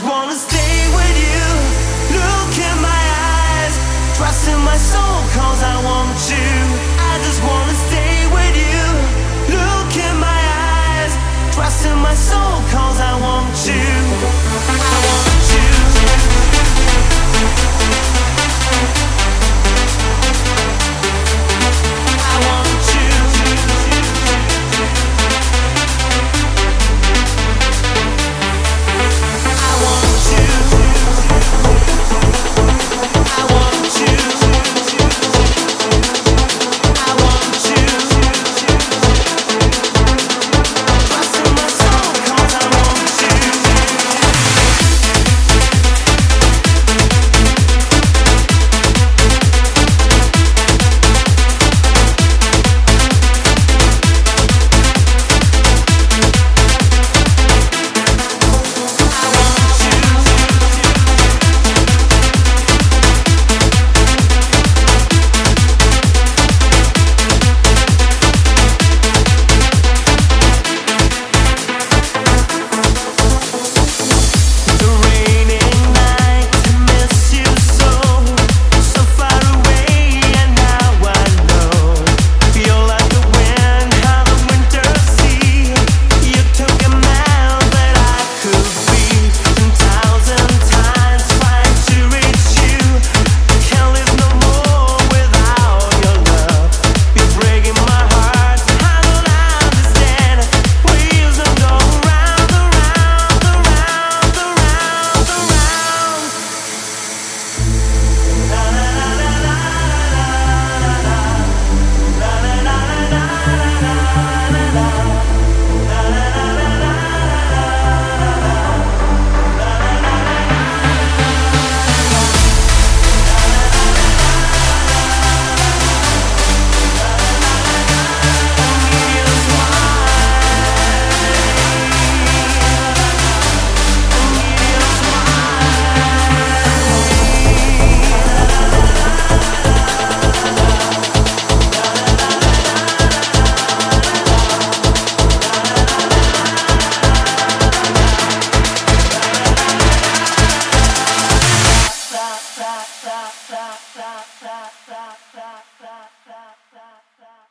just wanna stay with you. Look in my eyes, trust in my soul, cause I want you. I just wanna stay with you. Look in my eyes, trust in my soul, cause I want you. sa sa sa sa sa sa